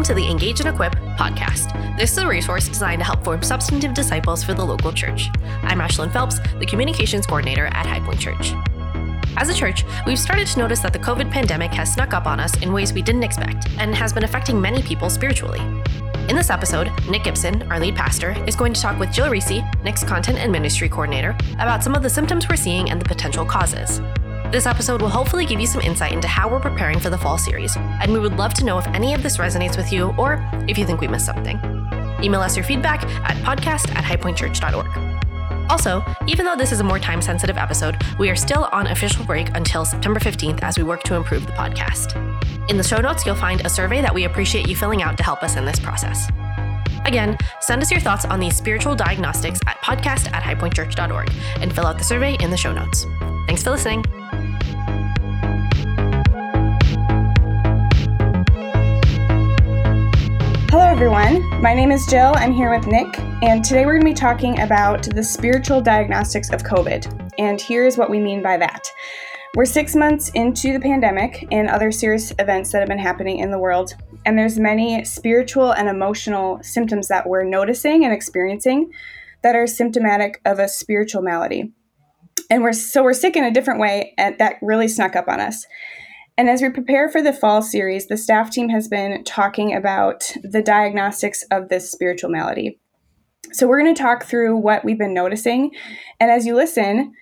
welcome to the Engage and Equip podcast. This is a resource designed to help form substantive disciples for the local church. I'm Ashlyn Phelps, the communications coordinator at High Point Church. As a church, we've started to notice that the COVID pandemic has snuck up on us in ways we didn't expect and has been affecting many people spiritually. In this episode, Nick Gibson, our lead pastor, is going to talk with Jill Reese, Nick's content and ministry coordinator, about some of the symptoms we're seeing and the potential causes. This episode will hopefully give you some insight into how we're preparing for the fall series, and we would love to know if any of this resonates with you or if you think we missed something. Email us your feedback at podcast at highpointchurch.org. Also, even though this is a more time sensitive episode, we are still on official break until September 15th as we work to improve the podcast. In the show notes, you'll find a survey that we appreciate you filling out to help us in this process. Again, send us your thoughts on these spiritual diagnostics at podcast at highpointchurch.org and fill out the survey in the show notes. Thanks for listening. Everyone. My name is Jill. I'm here with Nick, and today we're going to be talking about the spiritual diagnostics of COVID. And here's what we mean by that. We're six months into the pandemic and other serious events that have been happening in the world, and there's many spiritual and emotional symptoms that we're noticing and experiencing that are symptomatic of a spiritual malady. And we're so we're sick in a different way, and that really snuck up on us. And as we prepare for the fall series, the staff team has been talking about the diagnostics of this spiritual malady. So we're going to talk through what we've been noticing. And as you listen,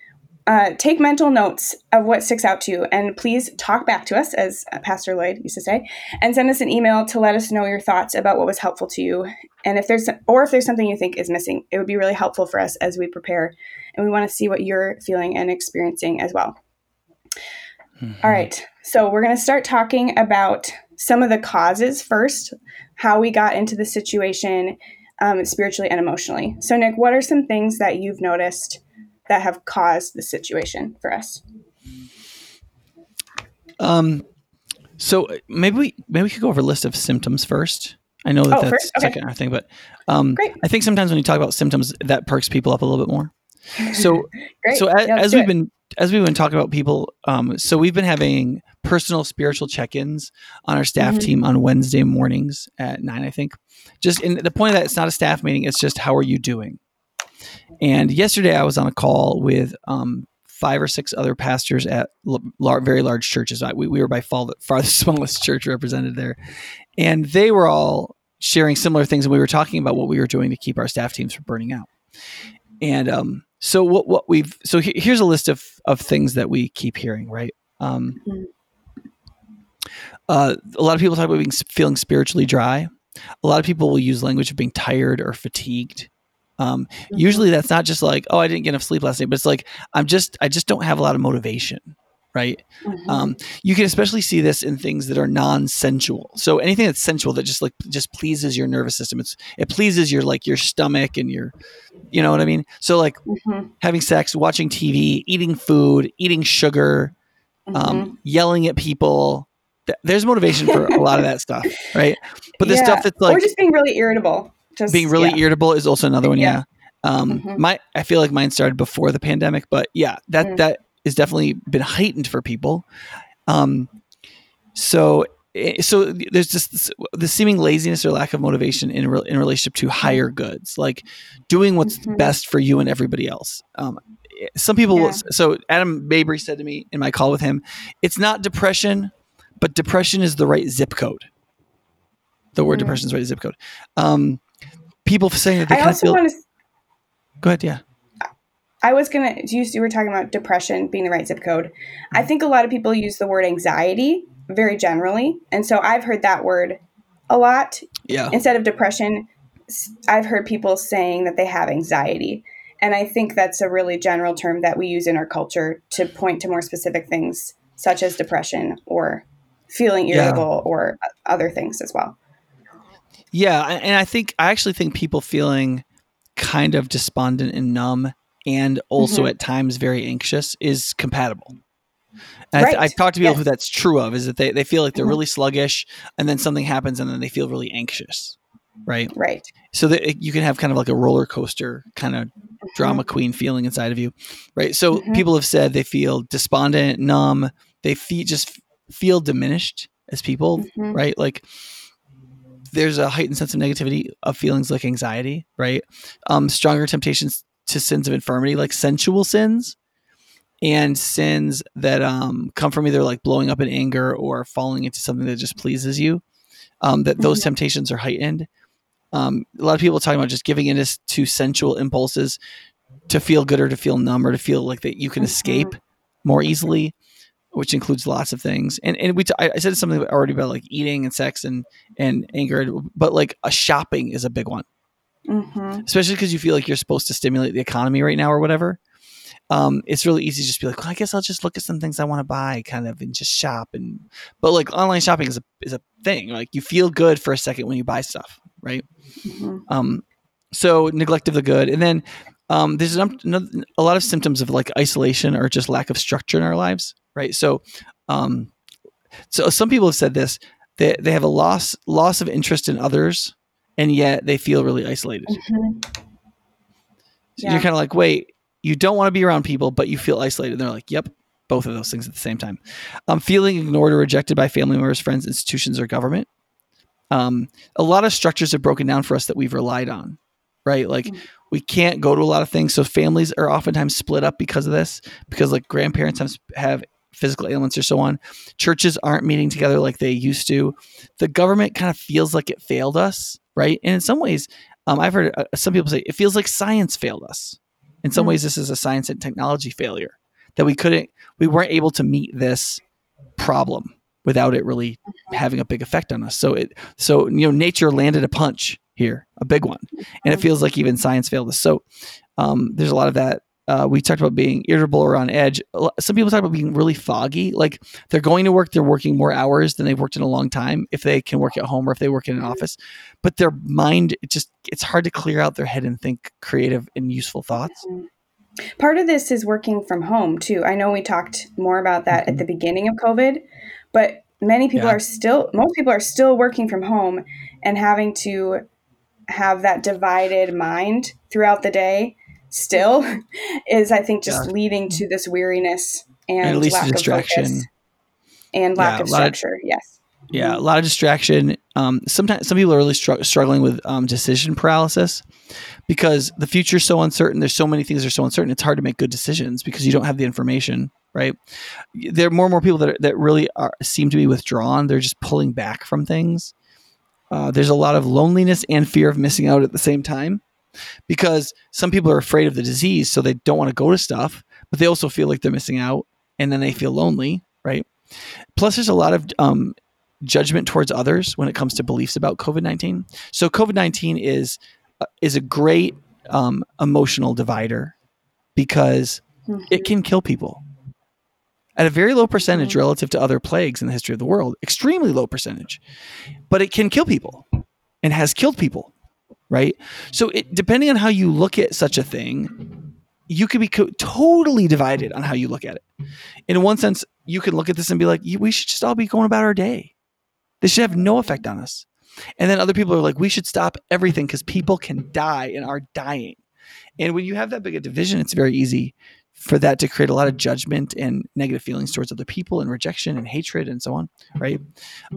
uh, take mental notes of what sticks out to you. And please talk back to us, as Pastor Lloyd used to say, and send us an email to let us know your thoughts about what was helpful to you. And if there's, or if there's something you think is missing, it would be really helpful for us as we prepare. And we want to see what you're feeling and experiencing as well. Mm-hmm. All right. So we're going to start talking about some of the causes first, how we got into the situation um, spiritually and emotionally. So, Nick, what are some things that you've noticed that have caused the situation for us? Um, so maybe we maybe we could go over a list of symptoms first. I know that oh, that's okay. second thing, but um, I think sometimes when you talk about symptoms, that perks people up a little bit more. So, so as, yeah, as we've it. been as we've been talking about people, um, so we've been having personal spiritual check-ins on our staff mm-hmm. team on Wednesday mornings at nine, I think. Just in the point of that, it's not a staff meeting; it's just how are you doing. And yesterday, I was on a call with um, five or six other pastors at l- very large churches. We, we were by far the, far the smallest church represented there, and they were all sharing similar things, and we were talking about what we were doing to keep our staff teams from burning out. And um, so what what we've so he, here's a list of of things that we keep hearing, right? Um, mm-hmm. uh, a lot of people talk about being feeling spiritually dry. A lot of people will use language of being tired or fatigued. Um, mm-hmm. Usually, that's not just like, oh, I didn't get enough sleep last night, but it's like I'm just I just don't have a lot of motivation right? Mm-hmm. Um, you can especially see this in things that are non-sensual. So anything that's sensual that just like just pleases your nervous system. It's it pleases your like your stomach and your, you know what I mean. So like mm-hmm. having sex, watching TV, eating food, eating sugar, um, mm-hmm. um, yelling at people. there's motivation for a lot of that stuff, right? But the yeah. stuff that's like or just being really irritable. Just being really yeah. irritable is also another one. Yeah. yeah. Um, mm-hmm. my I feel like mine started before the pandemic, but yeah, that mm. that has definitely been heightened for people. Um, so so there's just this, the seeming laziness or lack of motivation in re- in relationship to higher goods, like doing what's mm-hmm. best for you and everybody else. Um, some people, yeah. so Adam Mabry said to me in my call with him, it's not depression, but depression is the right zip code. The word mm-hmm. depression is the right zip code. Um, people saying that they kind of feel. To... Go ahead, yeah. I was gonna. You, you were talking about depression being the right zip code. I think a lot of people use the word anxiety very generally, and so I've heard that word a lot. Yeah. Instead of depression, I've heard people saying that they have anxiety, and I think that's a really general term that we use in our culture to point to more specific things, such as depression or feeling irritable yeah. or other things as well. Yeah, and I think I actually think people feeling kind of despondent and numb and also mm-hmm. at times very anxious is compatible. Right. I, have talked to people yes. who that's true of is that they, they feel like they're mm-hmm. really sluggish and then something happens and then they feel really anxious. Right. Right. So that you can have kind of like a roller coaster kind of mm-hmm. drama queen feeling inside of you. Right. So mm-hmm. people have said they feel despondent, numb, they feel just feel diminished as people. Mm-hmm. Right. Like there's a heightened sense of negativity of feelings like anxiety, right? Um, stronger temptations to sins of infirmity, like sensual sins, and sins that um, come from either like blowing up in anger or falling into something that just pleases you. Um, that those mm-hmm. temptations are heightened. Um, a lot of people talking about just giving in to sensual impulses to feel good or to feel numb or to feel like that you can mm-hmm. escape more easily which includes lots of things. And and we t- I said something already about like eating and sex and and anger, but like a shopping is a big one, mm-hmm. especially because you feel like you're supposed to stimulate the economy right now or whatever. Um, it's really easy to just be like, well, I guess I'll just look at some things I want to buy, kind of, and just shop. And but like online shopping is a is a thing. Like you feel good for a second when you buy stuff, right? Mm-hmm. Um, so neglect of the good, and then um, there's a, a lot of symptoms of like isolation or just lack of structure in our lives right? So, um, so some people have said this: they they have a loss loss of interest in others, and yet they feel really isolated. Mm-hmm. So yeah. you're kind of like, wait, you don't want to be around people, but you feel isolated. And they're like, yep, both of those things at the same time. Um, feeling ignored or rejected by family members, friends, institutions, or government. Um, a lot of structures have broken down for us that we've relied on, right? Like mm-hmm. we can't go to a lot of things, so families are oftentimes split up because of this. Because like grandparents have have physical ailments or so on. Churches aren't meeting together like they used to. The government kind of feels like it failed us, right? And in some ways, um, I've heard uh, some people say it feels like science failed us. In some mm-hmm. ways, this is a science and technology failure that we couldn't, we weren't able to meet this problem without it really having a big effect on us. So it, so you know, nature landed a punch here, a big one, and it mm-hmm. feels like even science failed us. So um, there's a lot of that uh, we talked about being irritable or on edge. Some people talk about being really foggy. Like they're going to work, they're working more hours than they've worked in a long time if they can work at home or if they work in an mm-hmm. office. But their mind, it just it's hard to clear out their head and think creative and useful thoughts. Mm-hmm. Part of this is working from home too. I know we talked more about that mm-hmm. at the beginning of COVID, but many people yeah. are still most people are still working from home and having to have that divided mind throughout the day still is I think just yeah. leading to this weariness and, and at least lack distraction. of focus and lack yeah, of structure. Of, yes. Yeah, a lot of distraction. Um, sometimes some people are really str- struggling with um, decision paralysis because the future is so uncertain. There's so many things that are so uncertain. It's hard to make good decisions because you don't have the information. Right? There are more and more people that are, that really are, seem to be withdrawn. They're just pulling back from things. Uh, there's a lot of loneliness and fear of missing out at the same time because some people are afraid of the disease, so they don't want to go to stuff, but they also feel like they're missing out, and then they feel lonely, right? Plus, there's a lot of um, judgment towards others when it comes to beliefs about COVID nineteen. So, COVID nineteen is uh, is a great um, emotional divider because mm-hmm. it can kill people at a very low percentage mm-hmm. relative to other plagues in the history of the world, extremely low percentage, but it can kill people and has killed people right? So it, depending on how you look at such a thing, you could be co- totally divided on how you look at it. In one sense, you could look at this and be like, we should just all be going about our day. This should have no effect on us. And then other people are like, we should stop everything because people can die and are dying. And when you have that big a division, it's very easy for that to create a lot of judgment and negative feelings towards other people and rejection and hatred and so on, right?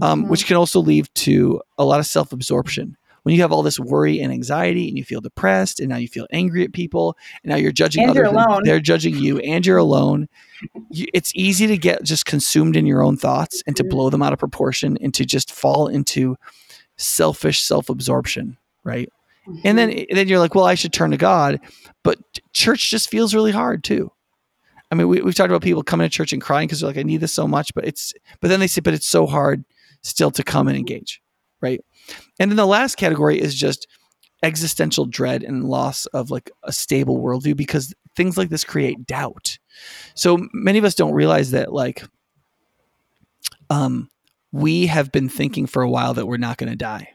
Um, mm-hmm. which can also lead to a lot of self absorption when you have all this worry and anxiety and you feel depressed and now you feel angry at people and now you're judging and others you're they're judging you and you're alone you, it's easy to get just consumed in your own thoughts and to blow them out of proportion and to just fall into selfish self-absorption right mm-hmm. and then mm-hmm. then you're like well i should turn to god but church just feels really hard too i mean we, we've talked about people coming to church and crying because they're like i need this so much but it's but then they say but it's so hard still to come and engage right and then the last category is just existential dread and loss of like a stable worldview because things like this create doubt. So many of us don't realize that like um we have been thinking for a while that we're not going to die.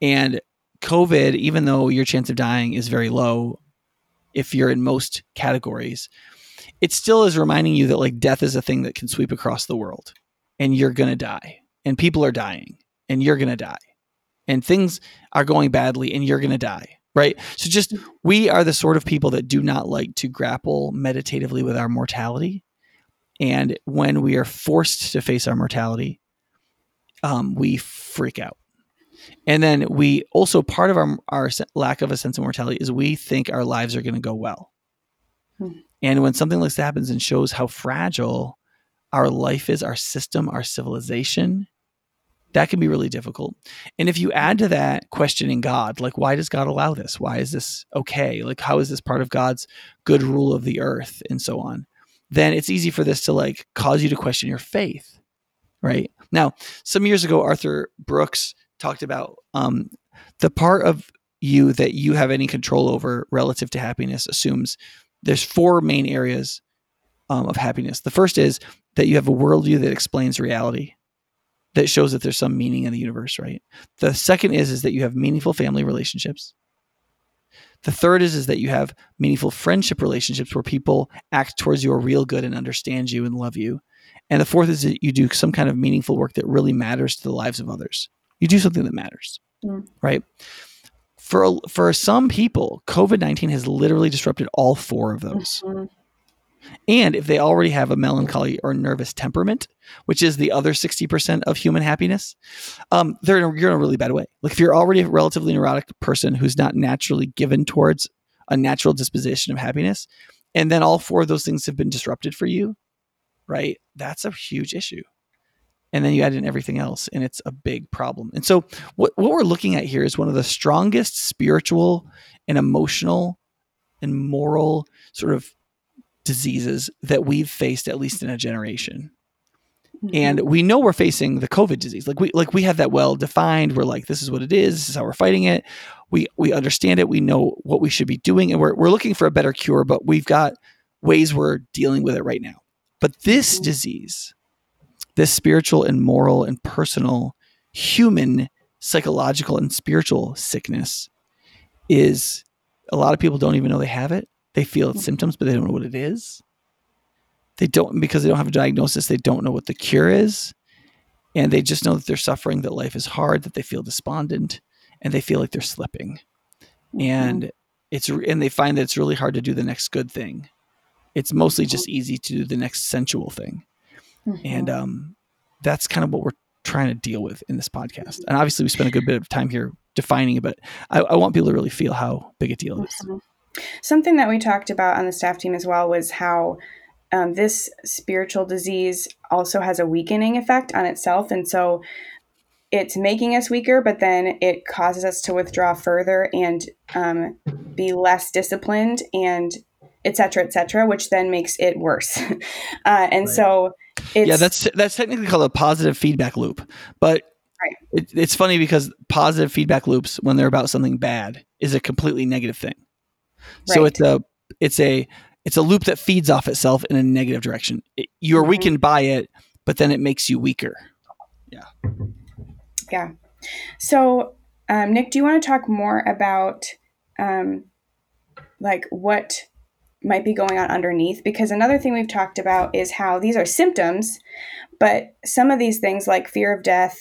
And COVID, even though your chance of dying is very low if you're in most categories, it still is reminding you that like death is a thing that can sweep across the world and you're going to die and people are dying and you're going to die. And things are going badly and you're going to die. Right. So just we are the sort of people that do not like to grapple meditatively with our mortality. And when we are forced to face our mortality, um, we freak out. And then we also part of our our lack of a sense of mortality is we think our lives are going to go well. Hmm. And when something like this happens and shows how fragile our life is, our system, our civilization, that can be really difficult. And if you add to that questioning God, like, why does God allow this? Why is this okay? Like, how is this part of God's good rule of the earth and so on? Then it's easy for this to like cause you to question your faith, right? Now, some years ago, Arthur Brooks talked about um, the part of you that you have any control over relative to happiness assumes there's four main areas um, of happiness. The first is that you have a worldview that explains reality, that shows that there's some meaning in the universe, right? The second is is that you have meaningful family relationships. The third is is that you have meaningful friendship relationships where people act towards your real good and understand you and love you. And the fourth is that you do some kind of meaningful work that really matters to the lives of others. You do something that matters, mm. right? For for some people, COVID nineteen has literally disrupted all four of those. Mm-hmm. And if they already have a melancholy or nervous temperament, which is the other 60% of human happiness, um, they're in a, you're in a really bad way. Like if you're already a relatively neurotic person who's not naturally given towards a natural disposition of happiness, and then all four of those things have been disrupted for you, right? That's a huge issue. And then you add in everything else, and it's a big problem. And so, what, what we're looking at here is one of the strongest spiritual and emotional and moral sort of diseases that we've faced at least in a generation. Mm-hmm. And we know we're facing the COVID disease. Like we like we have that well defined. We're like, this is what it is, this is how we're fighting it. We we understand it, we know what we should be doing, and we're we're looking for a better cure, but we've got ways we're dealing with it right now. But this mm-hmm. disease, this spiritual and moral and personal, human, psychological and spiritual sickness is a lot of people don't even know they have it they feel its symptoms, but they don't know what it is. They don't because they don't have a diagnosis. They don't know what the cure is, and they just know that they're suffering. That life is hard. That they feel despondent, and they feel like they're slipping. Mm-hmm. And it's and they find that it's really hard to do the next good thing. It's mostly just easy to do the next sensual thing, mm-hmm. and um, that's kind of what we're trying to deal with in this podcast. And obviously, we spent a good bit of time here defining it, but I, I want people to really feel how big a deal it is. Something that we talked about on the staff team as well was how um, this spiritual disease also has a weakening effect on itself. And so it's making us weaker, but then it causes us to withdraw further and um, be less disciplined and et cetera, et cetera, which then makes it worse. uh, and right. so yeah, that's that's technically called a positive feedback loop, but right. it, it's funny because positive feedback loops, when they're about something bad, is a completely negative thing. Right. So it's a it's a it's a loop that feeds off itself in a negative direction. It, you're mm-hmm. weakened by it, but then it makes you weaker. Yeah. Yeah. So, um, Nick, do you want to talk more about um, like what might be going on underneath? Because another thing we've talked about is how these are symptoms, but some of these things like fear of death,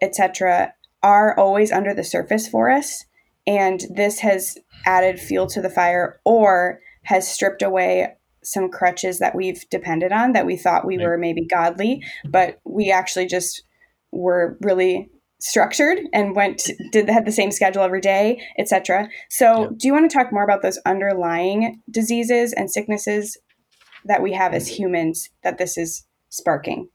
etc., are always under the surface for us and this has added fuel to the fire or has stripped away some crutches that we've depended on that we thought we right. were maybe godly but we actually just were really structured and went did had the same schedule every day etc so yeah. do you want to talk more about those underlying diseases and sicknesses that we have as humans that this is sparking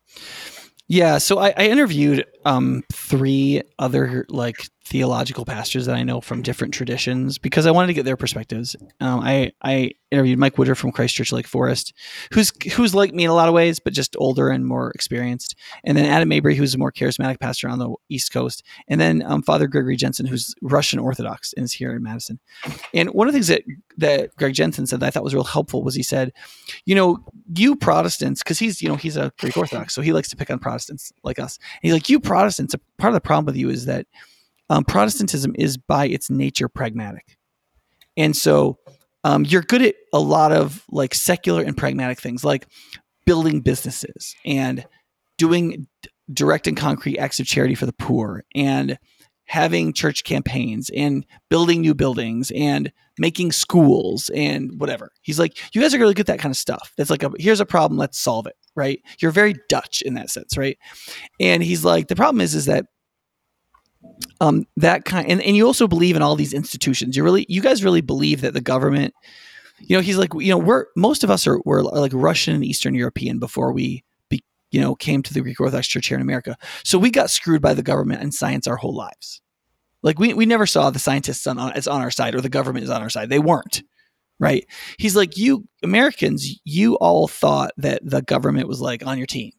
yeah so i, I interviewed um, three other like theological pastors that I know from different traditions because I wanted to get their perspectives. Um, I I interviewed Mike Woodruff from Christ Church Lake Forest, who's who's like me in a lot of ways, but just older and more experienced. And then Adam Mabry, who's a more charismatic pastor on the East Coast, and then um, Father Gregory Jensen, who's Russian Orthodox and is here in Madison. And one of the things that that Greg Jensen said that I thought was real helpful was he said, you know, you Protestants, because he's you know he's a Greek Orthodox, so he likes to pick on Protestants like us. And he's like, you Protestants, a part of the problem with you is that um, Protestantism is by its nature pragmatic. And so um, you're good at a lot of like secular and pragmatic things like building businesses and doing direct and concrete acts of charity for the poor and having church campaigns and building new buildings and making schools and whatever. He's like, you guys are really good at that kind of stuff. That's like, a, here's a problem, let's solve it, right? You're very Dutch in that sense, right? And he's like, the problem is, is that um, that kind, and, and you also believe in all these institutions. You really, you guys really believe that the government, you know, he's like, you know, we're most of us are we're like Russian and Eastern European before we, you know, came to the Greek Orthodox Church here in America. So we got screwed by the government and science our whole lives. Like we we never saw the scientists on it's on our side or the government is on our side. They weren't right? He's like, you Americans, you all thought that the government was like on your team.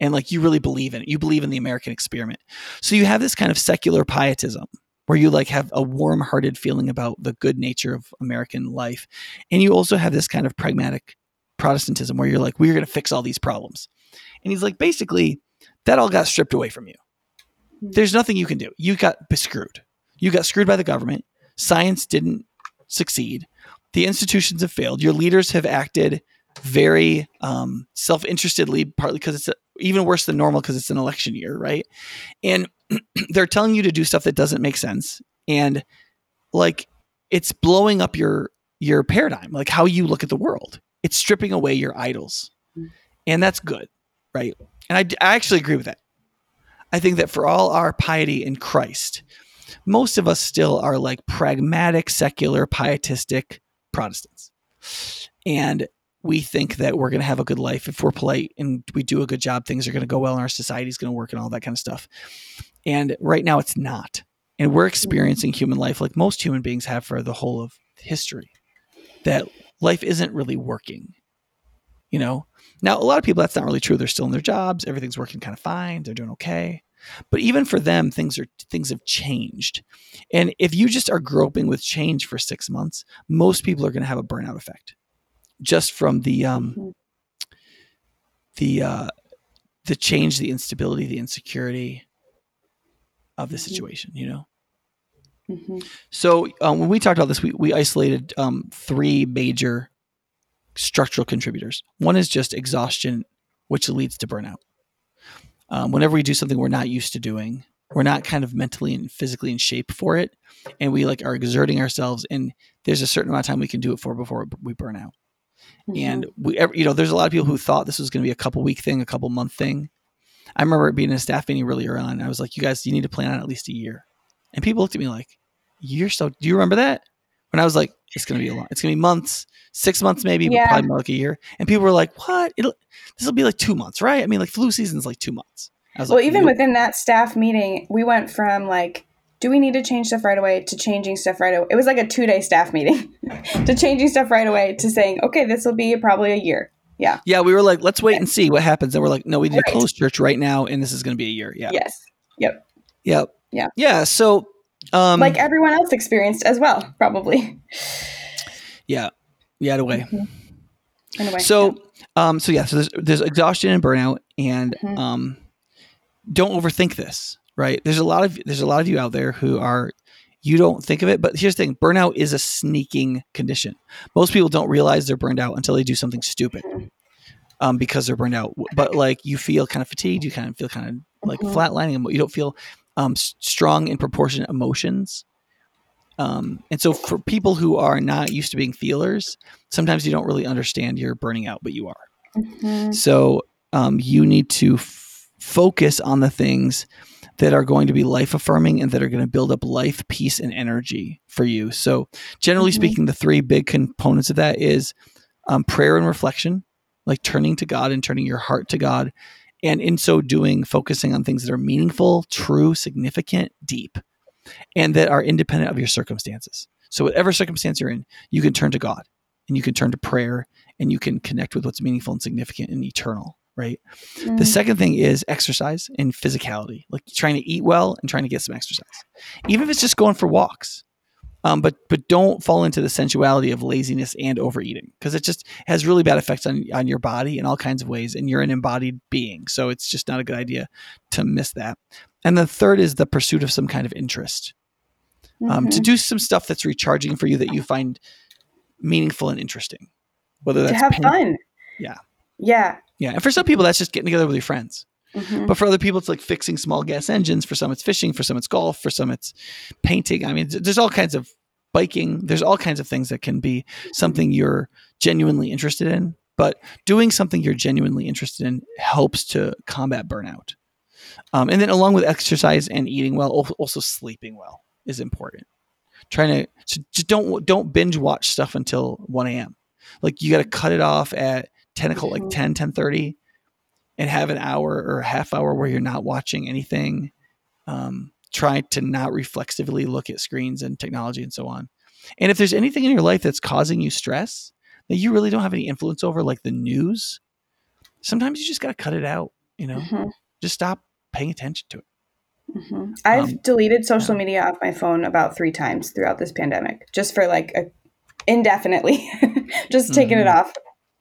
And like you really believe in it. You believe in the American experiment. So you have this kind of secular pietism where you like have a warm-hearted feeling about the good nature of American life. And you also have this kind of pragmatic Protestantism where you're like, we're going to fix all these problems. And he's like, basically, that all got stripped away from you. Hmm. There's nothing you can do. You got screwed. You got screwed by the government. Science didn't succeed the institutions have failed. Your leaders have acted very um, self-interestedly, partly because it's a, even worse than normal because it's an election year, right? And they're telling you to do stuff that doesn't make sense, and like it's blowing up your your paradigm, like how you look at the world. It's stripping away your idols, and that's good, right? And I, I actually agree with that. I think that for all our piety in Christ, most of us still are like pragmatic, secular, pietistic Protestants. And we think that we're going to have a good life if we're polite and we do a good job. Things are going to go well and our society is going to work and all that kind of stuff. And right now it's not. And we're experiencing mm-hmm. human life like most human beings have for the whole of history. That life isn't really working. You know, now a lot of people that's not really true. They're still in their jobs. Everything's working kind of fine. They're doing okay. But even for them, things are things have changed. And if you just are groping with change for six months, most people are going to have a burnout effect, just from the um, mm-hmm. the uh, the change, the instability, the insecurity of the mm-hmm. situation. You know. Mm-hmm. So um, when we talked about this, we we isolated um, three major structural contributors. One is just exhaustion, which leads to burnout. Um, whenever we do something we're not used to doing we're not kind of mentally and physically in shape for it and we like are exerting ourselves and there's a certain amount of time we can do it for before we burn out. Mm-hmm. and we you know there's a lot of people who thought this was going to be a couple week thing a couple month thing. I remember being in a staff meeting really early on i was like you guys you need to plan on at least a year. And people looked at me like you're so do you remember that when i was like it's going to be a lot it's going to be months six months maybe, yeah. probably more like a year. And people were like, "What? It'll this will be like two months, right? I mean, like flu season's like two months." well, like, even within that staff meeting, we went from like, "Do we need to change stuff right away?" to changing stuff right away. It was like a two day staff meeting to changing stuff right away to saying, "Okay, this will be probably a year." Yeah. Yeah, we were like, let's wait and see what happens. And we're like, no, we need right. to close church right now, and this is going to be a year. Yeah. Yes. Yep. Yep. Yeah. Yeah. So, um, like everyone else experienced as well, probably. Yeah. Yeah, in a way. Mm-hmm. In a way. So, yeah. um, so yeah, so there's, there's exhaustion and burnout, and mm-hmm. um, don't overthink this. Right? There's a lot of there's a lot of you out there who are you don't think of it, but here's the thing: burnout is a sneaking condition. Most people don't realize they're burned out until they do something stupid. Mm-hmm. Um, because they're burned out, but like you feel kind of fatigued, you kind of feel kind of like mm-hmm. flatlining, you don't feel um, strong in proportionate emotions um, and so for people who are not used to being feelers, sometimes you don't really understand you're burning out, but you are. Mm-hmm. So um, you need to f- focus on the things that are going to be life affirming and that are going to build up life, peace, and energy for you. So generally mm-hmm. speaking, the three big components of that is um, prayer and reflection, like turning to God and turning your heart to God. And in so doing, focusing on things that are meaningful, true, significant, deep and that are independent of your circumstances. So, whatever circumstance you're in, you can turn to God and you can turn to prayer and you can connect with what's meaningful and significant and eternal, right? Mm. The second thing is exercise and physicality, like trying to eat well and trying to get some exercise, even if it's just going for walks. Um, but but don't fall into the sensuality of laziness and overeating because it just has really bad effects on on your body in all kinds of ways, and you're an embodied being, so it's just not a good idea to miss that. And the third is the pursuit of some kind of interest. Mm-hmm. Um, to mm-hmm. do some stuff that's recharging for you that you find meaningful and interesting. Whether that's to have fun. Yeah. Yeah. Yeah. And for some people, that's just getting together with your friends. Mm-hmm. But for other people, it's like fixing small gas engines. For some, it's fishing. For some, it's golf. For some, it's painting. I mean, there's all kinds of biking. There's all kinds of things that can be something you're genuinely interested in. But doing something you're genuinely interested in helps to combat burnout. Um, and then along with exercise and eating well, also sleeping well is important. Trying to just don't don't binge watch stuff until 1 a.m. Like you got to cut it off at 10 o'clock, like 10, 10 30 and have an hour or a half hour where you're not watching anything. Um, try to not reflexively look at screens and technology and so on. And if there's anything in your life that's causing you stress that you really don't have any influence over, like the news, sometimes you just got to cut it out, you know, mm-hmm. just stop paying attention to it. Mm-hmm. I've um, deleted social yeah. media off my phone about three times throughout this pandemic, just for like a indefinitely, just taking mm-hmm. it off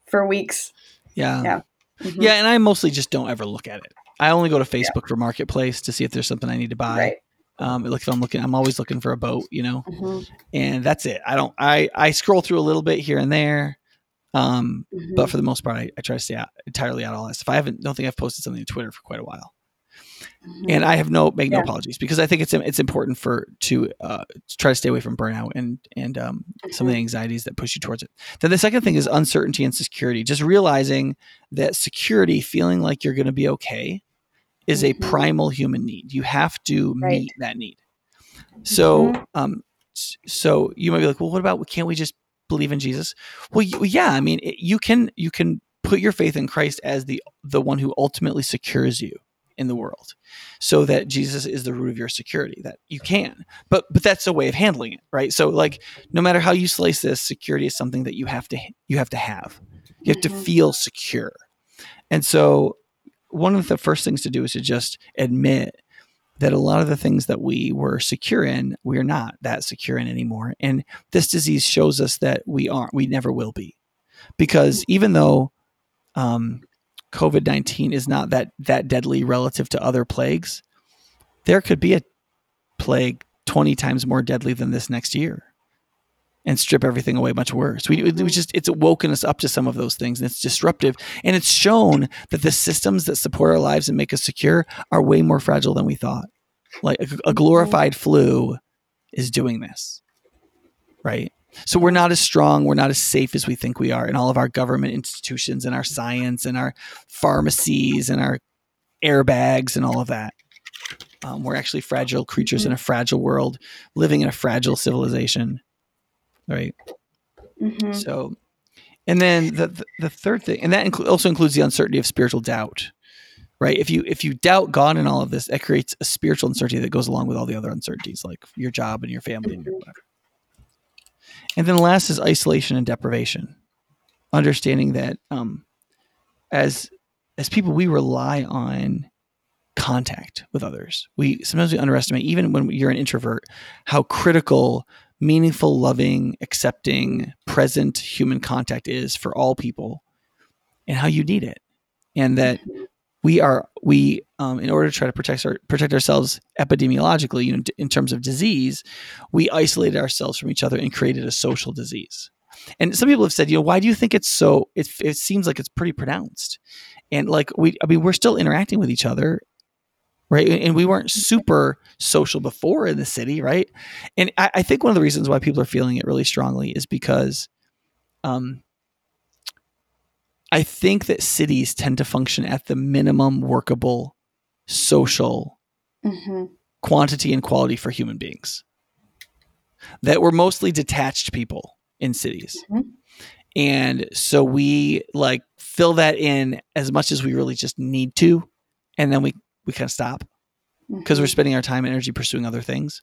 for weeks. Yeah. Yeah. Mm-hmm. Yeah. And I mostly just don't ever look at it. I only go to Facebook yeah. for Marketplace to see if there's something I need to buy. Right. Um, like if I'm looking, I'm always looking for a boat, you know, mm-hmm. and that's it. I don't, I, I scroll through a little bit here and there. Um, mm-hmm. but for the most part, I, I, try to stay out entirely out of all that stuff. I haven't, don't think I've posted something to Twitter for quite a while. Mm-hmm. And I have no make yeah. no apologies because I think it's it's important for to, uh, to try to stay away from burnout and and um, some of the mm-hmm. anxieties that push you towards it. Then the second thing is uncertainty and security. Just realizing that security, feeling like you're going to be okay, is mm-hmm. a primal human need. You have to right. meet that need. So, mm-hmm. um, so you might be like, well, what about can't we just believe in Jesus? Well, yeah. I mean, it, you can you can put your faith in Christ as the the one who ultimately secures you in the world so that jesus is the root of your security that you can but but that's a way of handling it right so like no matter how you slice this security is something that you have to you have to have you have to mm-hmm. feel secure and so one of the first things to do is to just admit that a lot of the things that we were secure in, we're not that secure in anymore. And this disease shows us that we aren't, we never will be. Because even though um, COVID 19 is not that, that deadly relative to other plagues, there could be a plague 20 times more deadly than this next year and strip everything away much worse. We, we mm-hmm. just it's woken us up to some of those things and it's disruptive and it's shown that the systems that support our lives and make us secure are way more fragile than we thought. Like a, a glorified mm-hmm. flu is doing this. Right? So we're not as strong, we're not as safe as we think we are in all of our government institutions and our science and our pharmacies and our airbags and all of that. Um, we're actually fragile creatures in mm-hmm. a fragile world, living in a fragile civilization right? Mm-hmm. So, and then the, the, the third thing, and that also includes the uncertainty of spiritual doubt, right? If you if you doubt God in all of this, it creates a spiritual uncertainty that goes along with all the other uncertainties, like your job and your family and your whatever. And then last is isolation and deprivation, understanding that um, as as people we rely on contact with others. We sometimes we underestimate, even when you're an introvert, how critical meaningful, loving, accepting, present human contact is for all people and how you need it. And that we are we um, in order to try to protect our protect ourselves epidemiologically, you know, in terms of disease, we isolated ourselves from each other and created a social disease. And some people have said, you know, why do you think it's so? It, it seems like it's pretty pronounced, and like we, I mean, we're still interacting with each other, right? And we weren't super social before in the city, right? And I, I, think one of the reasons why people are feeling it really strongly is because um, I think that cities tend to function at the minimum workable social mm-hmm. quantity and quality for human beings. That we're mostly detached people in cities. Mm-hmm. And so we like fill that in as much as we really just need to. And then we we kind of stop because mm-hmm. we're spending our time and energy pursuing other things.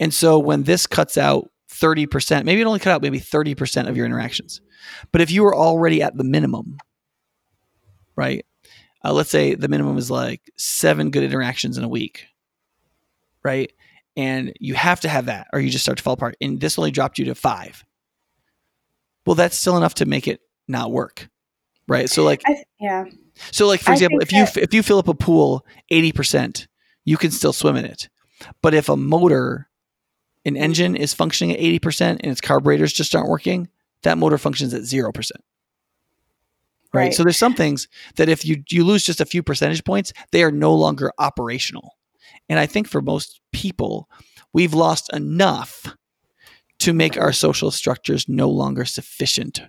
And so when this cuts out 30%, maybe it only cut out maybe 30% of your interactions. But if you were already at the minimum, right? Uh, let's say the minimum is like seven good interactions in a week, right? And you have to have that or you just start to fall apart. And this only dropped you to five. Well, that's still enough to make it not work, right? So, like, I, yeah. So, like for example, if you if you fill up a pool eighty percent, you can still swim in it. But if a motor, an engine is functioning at eighty percent and its carburetors just aren't working, that motor functions at zero percent. Right? right. So there's some things that if you you lose just a few percentage points, they are no longer operational. And I think for most people, we've lost enough to make our social structures no longer sufficient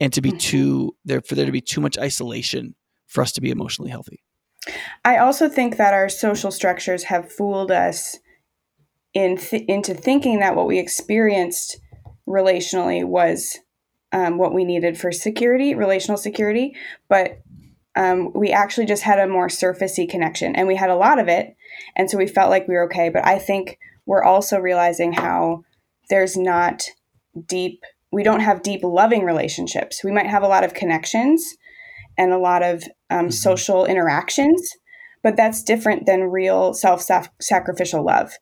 and to be mm-hmm. too there for there to be too much isolation for us to be emotionally healthy. I also think that our social structures have fooled us in th- into thinking that what we experienced relationally was um, what we needed for security, relational security, but um, we actually just had a more surfacey connection, and we had a lot of it, and so we felt like we were okay. But I think we're also realizing how there's not deep. We don't have deep loving relationships. We might have a lot of connections and a lot of um, mm-hmm. social interactions, but that's different than real self sacrificial love.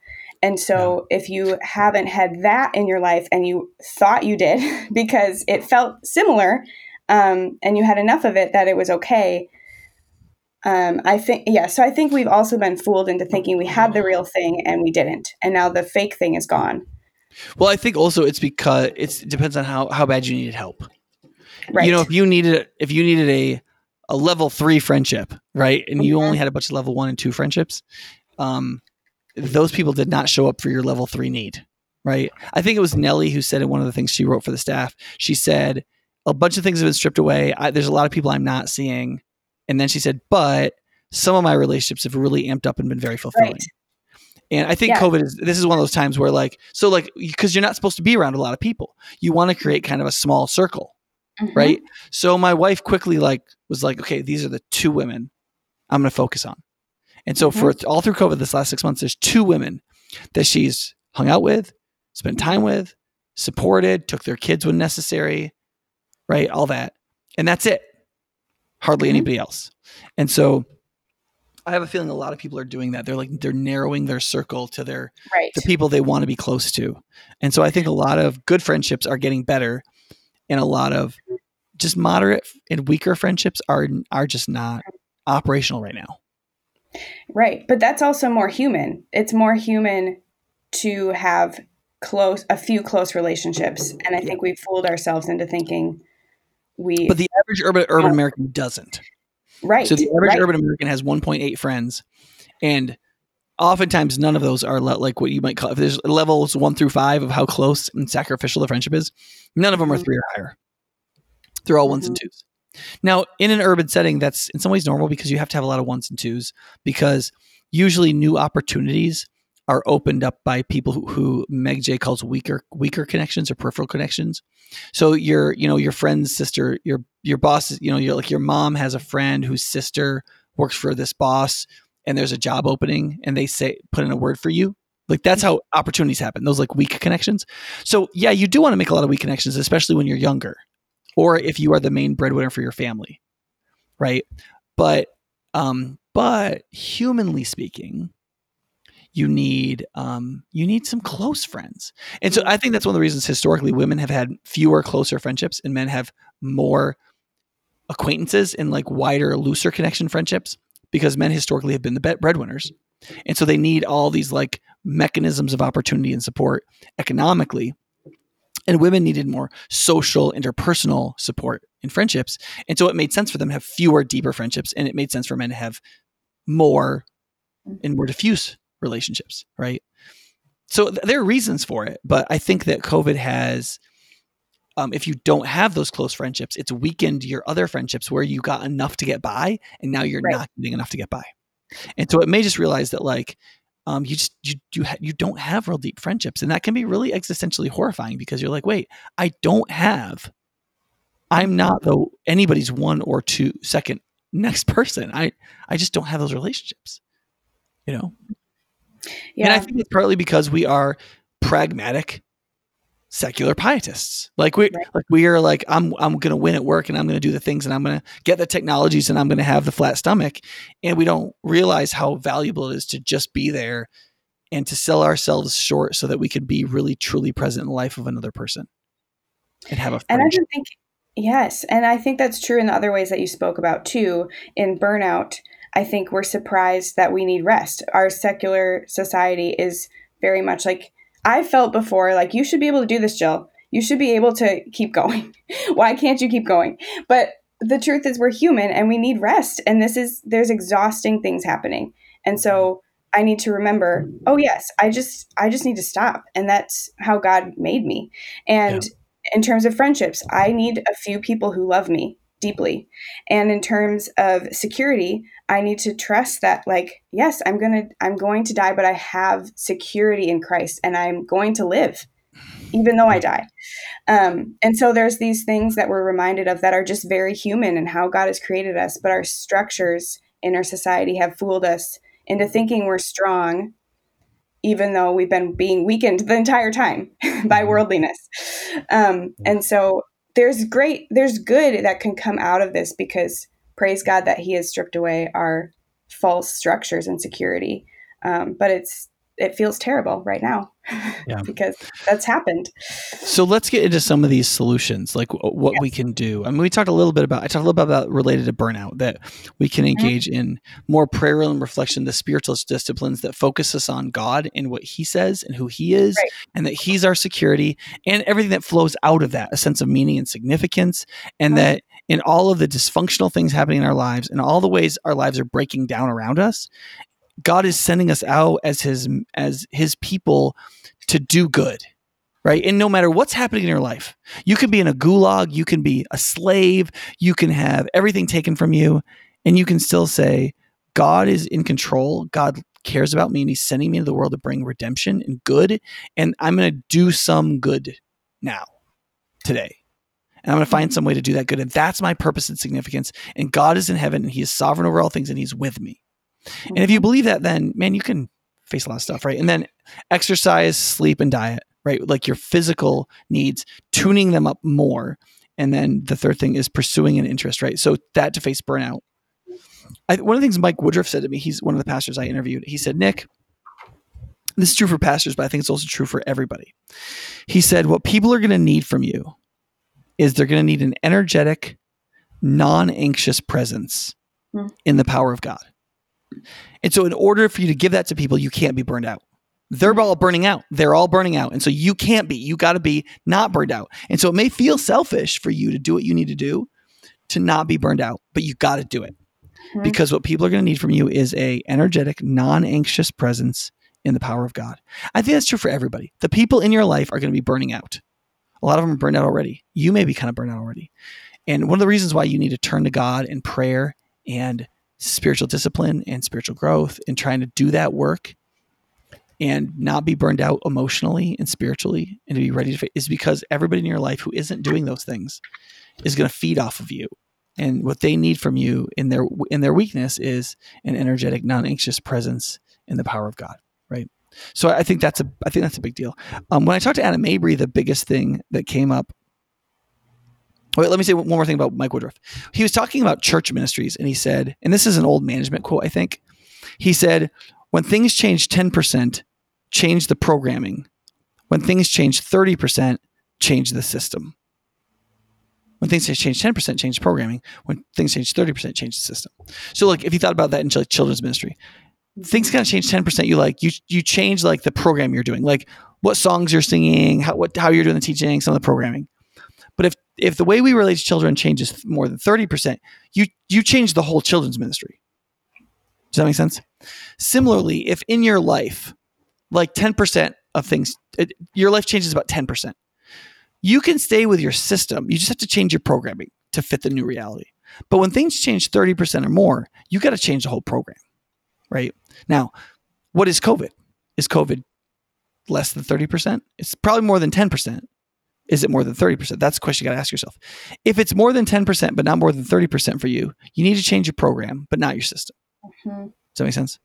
And so, yeah. if you haven't had that in your life and you thought you did because it felt similar um, and you had enough of it that it was okay, um, I think, yeah, so I think we've also been fooled into thinking we had the real thing and we didn't. And now the fake thing is gone. Well, I think also it's because it's, it depends on how, how bad you needed help. Right. You know, if you needed, if you needed a, a level three friendship, right? And you only had a bunch of level one and two friendships. Um, those people did not show up for your level three need, right? I think it was Nellie who said in one of the things she wrote for the staff. She said a bunch of things have been stripped away. I, there's a lot of people I'm not seeing, and then she said, but some of my relationships have really amped up and been very fulfilling. Right. And I think yeah. COVID is this is one of those times where like so like because you're not supposed to be around a lot of people. You want to create kind of a small circle. Mm-hmm. Right? So my wife quickly like was like, okay, these are the two women I'm going to focus on. And so mm-hmm. for all through COVID this last 6 months there's two women that she's hung out with, spent time with, supported, took their kids when necessary, right? All that. And that's it. Hardly mm-hmm. anybody else. And so I have a feeling a lot of people are doing that. They're like they're narrowing their circle to their right. the people they want to be close to. And so I think a lot of good friendships are getting better and a lot of just moderate and weaker friendships are are just not operational right now. Right. But that's also more human. It's more human to have close a few close relationships and I think we've fooled ourselves into thinking we But the average urban urban oh. American doesn't. Right. So the average right. urban American has 1.8 friends, and oftentimes none of those are le- like what you might call if there's levels one through five of how close and sacrificial the friendship is. None of them are mm-hmm. three or higher. They're all ones mm-hmm. and twos. Now, in an urban setting, that's in some ways normal because you have to have a lot of ones and twos because usually new opportunities are opened up by people who, who Meg Jay calls weaker weaker connections or peripheral connections. So your you know your friend's sister, your your boss, you know, your like your mom has a friend whose sister works for this boss, and there's a job opening, and they say put in a word for you. Like that's how opportunities happen. Those like weak connections. So yeah, you do want to make a lot of weak connections, especially when you're younger, or if you are the main breadwinner for your family, right? But um, but humanly speaking, you need um, you need some close friends and so i think that's one of the reasons historically women have had fewer closer friendships and men have more acquaintances and like wider looser connection friendships because men historically have been the breadwinners. And so they need all these like mechanisms of opportunity and support economically. And women needed more social interpersonal support in friendships. And so it made sense for them to have fewer deeper friendships and it made sense for men to have more and more diffuse relationships, right? So th- there are reasons for it, but I think that COVID has, um, if you don't have those close friendships, it's weakened your other friendships where you got enough to get by, and now you're right. not getting enough to get by. And so it may just realize that like um, you just you you ha- you don't have real deep friendships, and that can be really existentially horrifying because you're like, wait, I don't have, I'm not the anybody's one or two second next person. I I just don't have those relationships, you know. Yeah. And I think it's partly because we are pragmatic secular pietists. Like we right. like we are like I'm I'm going to win at work and I'm going to do the things and I'm going to get the technologies and I'm going to have the flat stomach and we don't realize how valuable it is to just be there and to sell ourselves short so that we can be really truly present in the life of another person and have a And I think yes, and I think that's true in the other ways that you spoke about too in burnout I think we're surprised that we need rest. Our secular society is very much like I felt before, like, you should be able to do this, Jill. You should be able to keep going. Why can't you keep going? But the truth is, we're human and we need rest. And this is, there's exhausting things happening. And so I need to remember, oh, yes, I just, I just need to stop. And that's how God made me. And yeah. in terms of friendships, I need a few people who love me deeply. And in terms of security, I need to trust that like yes, I'm going to I'm going to die but I have security in Christ and I'm going to live even though I die. Um, and so there's these things that we're reminded of that are just very human and how God has created us, but our structures in our society have fooled us into thinking we're strong, even though we've been being weakened the entire time by mm-hmm. worldliness. Um, and so there's great, there's good that can come out of this because praise God that He has stripped away our false structures and security. Um, but it's it feels terrible right now yeah. because that's happened. So let's get into some of these solutions, like what yes. we can do. I mean, we talked a little bit about, I talked a little bit about related to burnout that we can mm-hmm. engage in more prayer and reflection, the spiritual disciplines that focus us on God and what He says and who He is, right. and that He's our security and everything that flows out of that, a sense of meaning and significance, and mm-hmm. that in all of the dysfunctional things happening in our lives and all the ways our lives are breaking down around us God is sending us out as his as his people to do good. Right? And no matter what's happening in your life, you can be in a gulag, you can be a slave, you can have everything taken from you, and you can still say, God is in control. God cares about me and he's sending me into the world to bring redemption and good. And I'm going to do some good now, today. And I'm going to find some way to do that good. And that's my purpose and significance. And God is in heaven and he is sovereign over all things and he's with me. And if you believe that, then man, you can face a lot of stuff, right? And then exercise, sleep, and diet, right? Like your physical needs, tuning them up more. And then the third thing is pursuing an interest, right? So that to face burnout. I, one of the things Mike Woodruff said to me, he's one of the pastors I interviewed. He said, Nick, this is true for pastors, but I think it's also true for everybody. He said, what people are going to need from you is they're going to need an energetic, non anxious presence mm. in the power of God. And so, in order for you to give that to people, you can't be burned out. They're all burning out. They're all burning out. And so, you can't be. You got to be not burned out. And so, it may feel selfish for you to do what you need to do to not be burned out, but you got to do it. Mm-hmm. Because what people are going to need from you is a energetic, non-anxious presence in the power of God. I think that's true for everybody. The people in your life are going to be burning out. A lot of them are burned out already. You may be kind of burned out already. And one of the reasons why you need to turn to God in prayer and spiritual discipline and spiritual growth and trying to do that work and not be burned out emotionally and spiritually and to be ready to is because everybody in your life who isn't doing those things is going to feed off of you. And what they need from you in their in their weakness is an energetic non-anxious presence in the power of god right? So i think that's a i think that's a big deal. Um, when i talked to adam mabry the biggest thing that came up Oh, wait, let me say one more thing about Mike Woodruff. He was talking about church ministries, and he said, and this is an old management quote, I think. He said, when things change 10%, change the programming. When things change 30%, change the system. When things change 10%, change the programming. When things change 30%, change the system. So, like, if you thought about that in children's ministry, things kind of change 10%. You like, you, you change like the program you're doing, like what songs you're singing, how, what, how you're doing the teaching, some of the programming. But if if the way we relate to children changes more than 30%, you you change the whole children's ministry. Does that make sense? Similarly, if in your life, like 10% of things, it, your life changes about 10%, you can stay with your system. You just have to change your programming to fit the new reality. But when things change 30% or more, you got to change the whole program, right? Now, what is COVID? Is COVID less than 30%? It's probably more than 10%. Is it more than 30%? That's the question you got to ask yourself. If it's more than 10%, but not more than 30% for you, you need to change your program, but not your system. Mm-hmm. Does that make sense?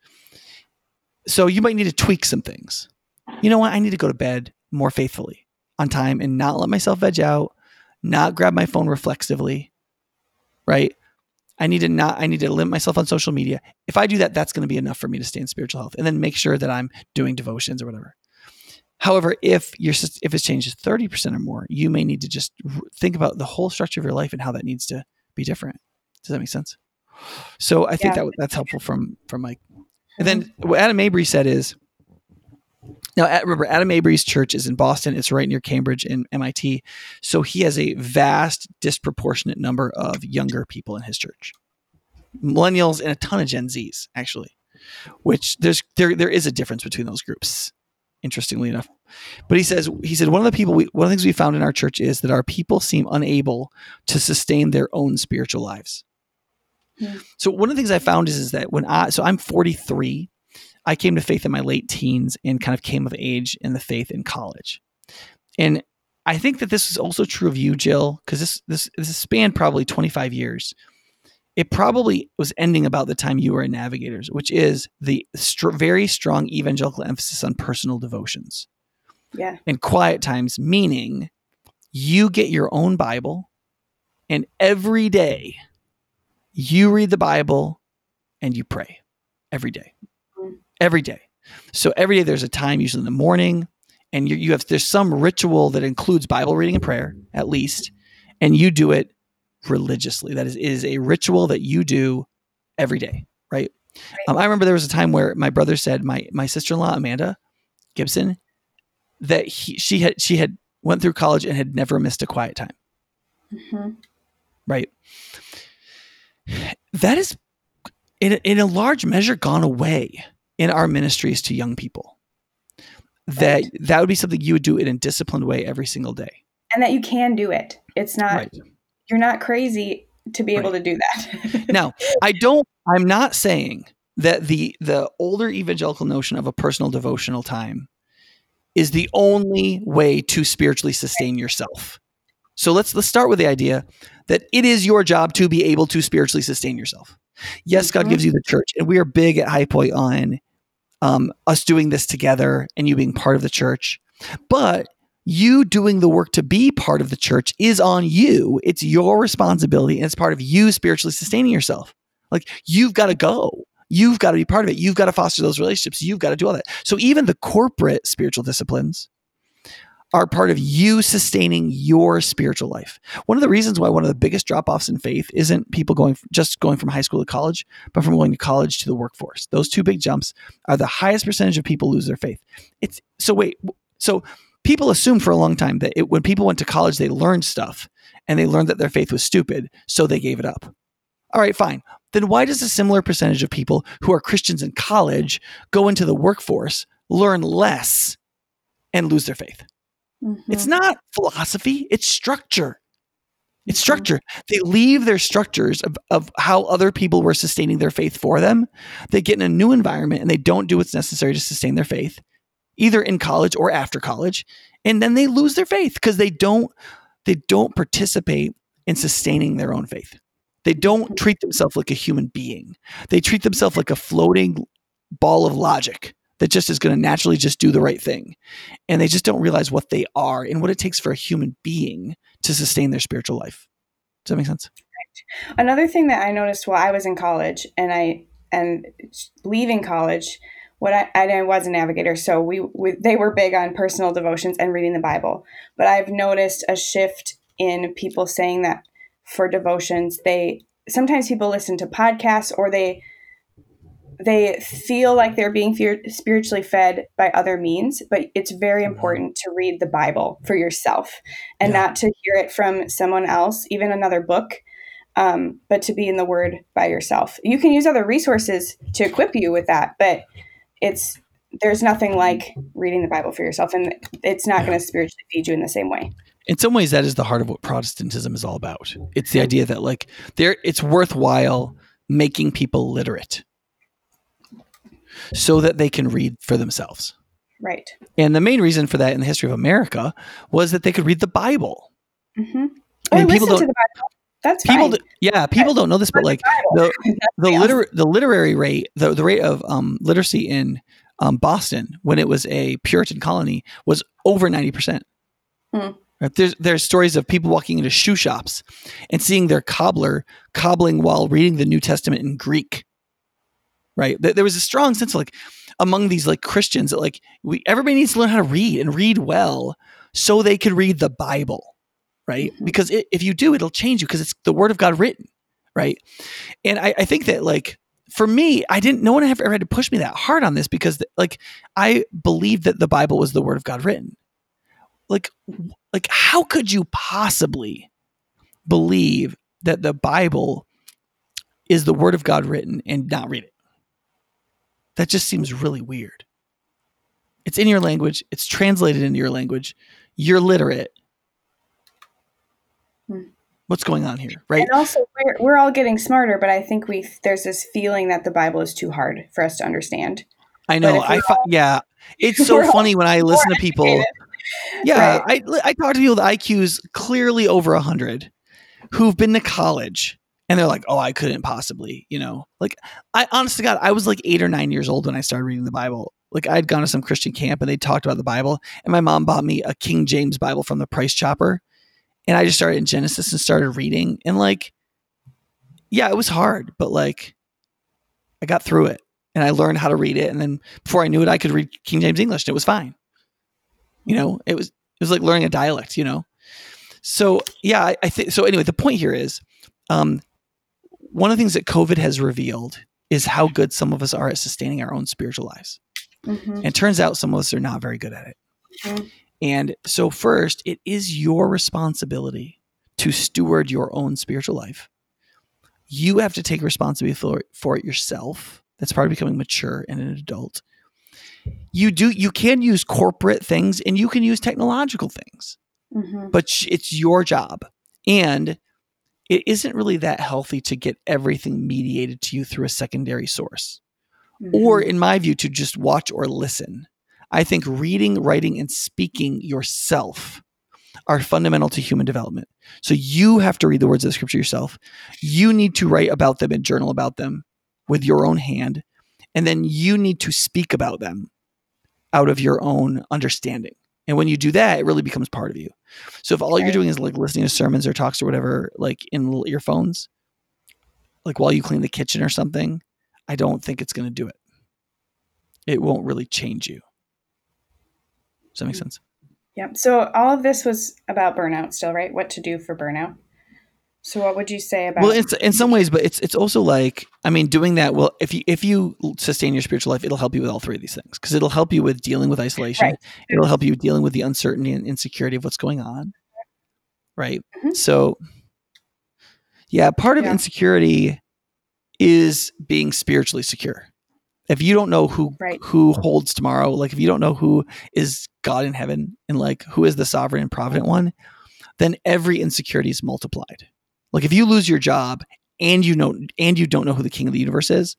So you might need to tweak some things. You know what? I need to go to bed more faithfully on time and not let myself veg out, not grab my phone reflexively, right? I need to not, I need to limit myself on social media. If I do that, that's going to be enough for me to stay in spiritual health and then make sure that I'm doing devotions or whatever. However, if your if it's changed thirty percent or more, you may need to just think about the whole structure of your life and how that needs to be different. Does that make sense? So I think yeah. that that's helpful from from Mike. And then mm-hmm. what Adam Mabry said is, now remember Adam Mabry's church is in Boston. It's right near Cambridge and MIT. So he has a vast, disproportionate number of younger people in his church, millennials and a ton of Gen Zs actually. Which there's there there is a difference between those groups interestingly enough. But he says he said one of the people we, one of the things we found in our church is that our people seem unable to sustain their own spiritual lives. Hmm. So one of the things I found is, is that when I so I'm 43, I came to faith in my late teens and kind of came of age in the faith in college. And I think that this is also true of you, Jill, because this this this spanned probably 25 years. It probably was ending about the time you were in Navigators, which is the st- very strong evangelical emphasis on personal devotions. Yeah. And quiet times, meaning you get your own Bible, and every day you read the Bible and you pray every day. Mm-hmm. Every day. So every day there's a time, usually in the morning, and you, you have there's some ritual that includes Bible reading and prayer at least, and you do it religiously. That is, is a ritual that you do every day, right? Um, I remember there was a time where my brother said my my sister in law Amanda Gibson that he, she had she had went through college and had never missed a quiet time. Mm-hmm. Right. That is in in a large measure gone away in our ministries to young people. That right. that would be something you would do in a disciplined way every single day. And that you can do it. It's not right. You're not crazy to be right. able to do that. now, I don't I'm not saying that the the older evangelical notion of a personal devotional time is the only way to spiritually sustain yourself. So let's let's start with the idea that it is your job to be able to spiritually sustain yourself. Yes, God mm-hmm. gives you the church, and we are big at High Point on um, us doing this together and you being part of the church. But you doing the work to be part of the church is on you. It's your responsibility, and it's part of you spiritually sustaining yourself. Like you've got to go. You've got to be part of it. You've got to foster those relationships. You've got to do all that. So even the corporate spiritual disciplines are part of you sustaining your spiritual life. One of the reasons why one of the biggest drop offs in faith isn't people going just going from high school to college, but from going to college to the workforce. Those two big jumps are the highest percentage of people lose their faith. It's so wait, so people assumed for a long time that it, when people went to college, they learned stuff and they learned that their faith was stupid, so they gave it up. All right, fine then why does a similar percentage of people who are Christians in college go into the workforce, learn less, and lose their faith? Mm-hmm. It's not philosophy, it's structure. It's mm-hmm. structure. They leave their structures of, of how other people were sustaining their faith for them. They get in a new environment and they don't do what's necessary to sustain their faith, either in college or after college. And then they lose their faith because they don't they don't participate in sustaining their own faith. They don't treat themselves like a human being. They treat themselves like a floating ball of logic that just is going to naturally just do the right thing. And they just don't realize what they are and what it takes for a human being to sustain their spiritual life. Does that make sense? Another thing that I noticed while I was in college and I and leaving college, what I, I was a navigator, so we, we they were big on personal devotions and reading the Bible. But I've noticed a shift in people saying that for devotions they sometimes people listen to podcasts or they they feel like they're being spiritually fed by other means but it's very mm-hmm. important to read the bible for yourself and yeah. not to hear it from someone else even another book um, but to be in the word by yourself you can use other resources to equip you with that but it's there's nothing like reading the bible for yourself and it's not going to spiritually feed you in the same way. In some ways that is the heart of what protestantism is all about. It's the idea that like there it's worthwhile making people literate so that they can read for themselves. Right. And the main reason for that in the history of america was that they could read the bible. Mm-hmm. I mean, people don't, That's people. Do, yeah, people don't know this, but like the the, liter- the literary rate, the, the rate of um, literacy in um, Boston when it was a Puritan colony was over ninety percent. Mm. There's there's stories of people walking into shoe shops and seeing their cobbler cobbling while reading the New Testament in Greek. Right? There was a strong sense of like among these like Christians that like we everybody needs to learn how to read and read well so they could read the Bible. Right? Mm-hmm. Because it, if you do, it'll change you because it's the Word of God written. Right? And I, I think that like for me, I didn't. No one ever had to push me that hard on this because, like, I believed that the Bible was the Word of God written like like how could you possibly believe that the bible is the word of god written and not read it that just seems really weird It's in your language. It's translated into your language. You're literate. What's going on here, right? And also, we're, we're all getting smarter, but I think we there's this feeling that the Bible is too hard for us to understand. I know. I all, yeah, it's so funny when I listen to people. Yeah, right. I I talk to people with IQs clearly over hundred, who've been to college, and they're like, "Oh, I couldn't possibly," you know. Like, I honest to God, I was like eight or nine years old when I started reading the Bible. Like, I'd gone to some Christian camp and they talked about the Bible, and my mom bought me a King James Bible from the Price Chopper, and I just started in Genesis and started reading, and like, yeah, it was hard, but like, I got through it and I learned how to read it. And then before I knew it, I could read King James English and it was fine. You know, it was, it was like learning a dialect, you know? So yeah, I, I think, so anyway, the point here is, um, one of the things that COVID has revealed is how good some of us are at sustaining our own spiritual lives. Mm-hmm. And turns out some of us are not very good at it. Mm-hmm. And so, first, it is your responsibility to steward your own spiritual life. You have to take responsibility for, for it yourself that's part of becoming mature and an adult. You do you can use corporate things and you can use technological things. Mm-hmm. But it's your job. And it isn't really that healthy to get everything mediated to you through a secondary source. Mm-hmm. Or in my view to just watch or listen. I think reading, writing and speaking yourself are fundamental to human development. So you have to read the words of the scripture yourself. You need to write about them and journal about them with your own hand. And then you need to speak about them out of your own understanding. And when you do that, it really becomes part of you. So if all you're doing is like listening to sermons or talks or whatever, like in little earphones, like while you clean the kitchen or something, I don't think it's going to do it. It won't really change you. Does that make sense? Yep. So all of this was about burnout still, right? What to do for burnout. So what would you say about? Well, it's in some ways, but it's it's also like I mean, doing that. Well, if you if you sustain your spiritual life, it'll help you with all three of these things because it'll help you with dealing with isolation. Right. It'll help you dealing with the uncertainty and insecurity of what's going on. Right. Mm-hmm. So, yeah, part of yeah. insecurity is being spiritually secure. If you don't know who right. who holds tomorrow, like if you don't know who is God in heaven and like who is the sovereign and provident one, then every insecurity is multiplied like if you lose your job and you know and you don't know who the king of the universe is,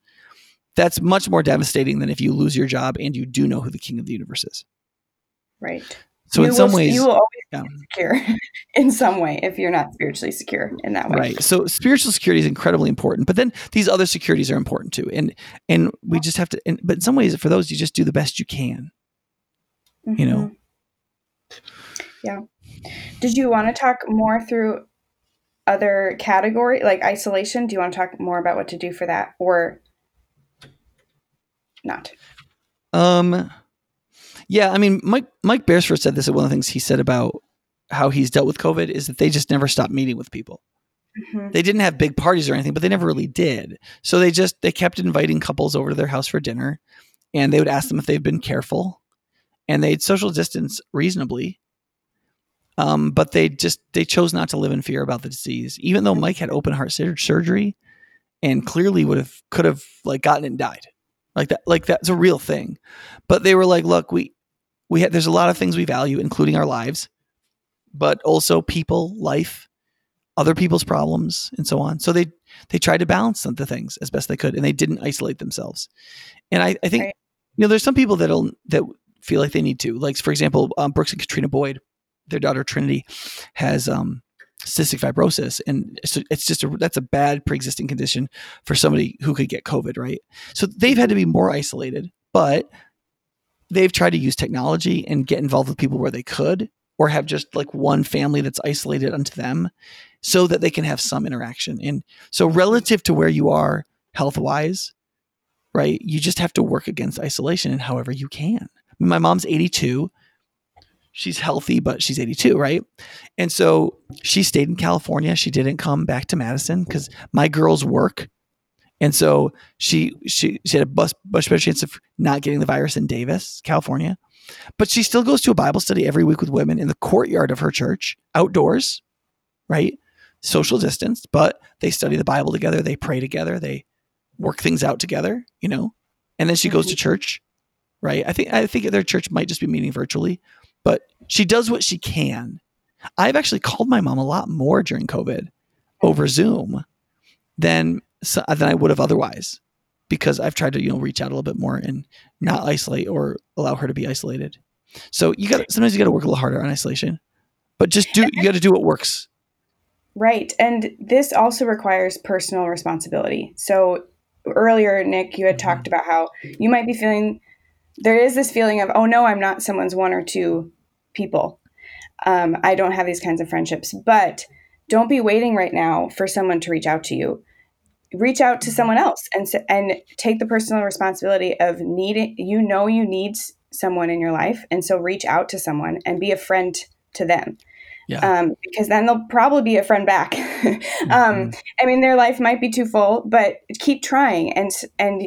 that's much more devastating than if you lose your job and you do know who the king of the universe is. Right. So you in some ways, you will always yeah. be secure in some way if you're not spiritually secure in that way. Right. So spiritual security is incredibly important, but then these other securities are important too, and and we just have to. And, but in some ways, for those, you just do the best you can. Mm-hmm. You know. Mm-hmm. Yeah. Did you want to talk more through other category like isolation do you want to talk more about what to do for that or not um yeah i mean mike mike beresford said this one of the things he said about how he's dealt with covid is that they just never stopped meeting with people mm-hmm. they didn't have big parties or anything but they never really did so they just they kept inviting couples over to their house for dinner and they would ask them if they've been careful and they'd social distance reasonably um, but they just they chose not to live in fear about the disease, even though Mike had open heart surgery and clearly would have could have like gotten it and died. Like that, like that's a real thing. But they were like, look, we we had there's a lot of things we value, including our lives, but also people, life, other people's problems, and so on. So they they tried to balance the things as best they could, and they didn't isolate themselves. And I, I think right. you know there's some people that'll that feel like they need to, like for example, um, Brooks and Katrina Boyd their daughter Trinity has um, cystic fibrosis, and so it's just a that's a bad pre-existing condition for somebody who could get COVID, right? So they've had to be more isolated, but they've tried to use technology and get involved with people where they could, or have just like one family that's isolated unto them, so that they can have some interaction. And so, relative to where you are health wise, right, you just have to work against isolation in however you can. My mom's 82 she's healthy, but she's 82, right? And so she stayed in California. She didn't come back to Madison because my girls work. And so she she she had a bus, much better chance of not getting the virus in Davis, California. But she still goes to a Bible study every week with women in the courtyard of her church, outdoors, right? Social distance, but they study the Bible together, they pray together, they work things out together, you know. And then she goes to mm-hmm. church right? I think I think their church might just be meeting virtually, but she does what she can. I've actually called my mom a lot more during COVID over Zoom than than I would have otherwise because I've tried to you know reach out a little bit more and not isolate or allow her to be isolated. So you got sometimes you got to work a little harder on isolation, but just do you got to do what works. Right, and this also requires personal responsibility. So earlier, Nick, you had mm-hmm. talked about how you might be feeling there is this feeling of oh no, I'm not someone's one or two people. Um, I don't have these kinds of friendships, but don't be waiting right now for someone to reach out to you reach out to someone else and and take the personal responsibility of needing you know you need someone in your life and so reach out to someone and be a friend to them yeah. Um, because then they'll probably be a friend back. um, mm-hmm. I mean, their life might be too full, but keep trying, and and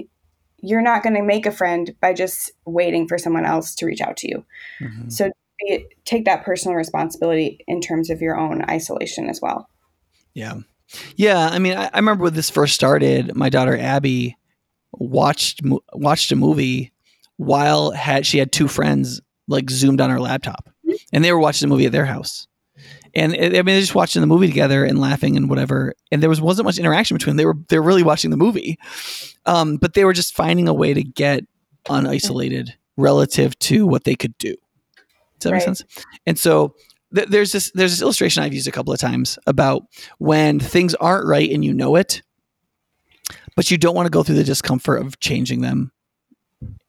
you're not going to make a friend by just waiting for someone else to reach out to you. Mm-hmm. So be, take that personal responsibility in terms of your own isolation as well. Yeah, yeah, I mean, I, I, remember when this first started. My daughter Abby watched watched a movie while had she had two friends like zoomed on her laptop, and they were watching the movie at their house. And I mean, they're just watching the movie together and laughing and whatever. And there was wasn't much interaction between them. They were they were really watching the movie, um, but they were just finding a way to get unisolated relative to what they could do. Does that right. make sense? And so th- there's this there's this illustration I've used a couple of times about when things aren't right and you know it, but you don't want to go through the discomfort of changing them.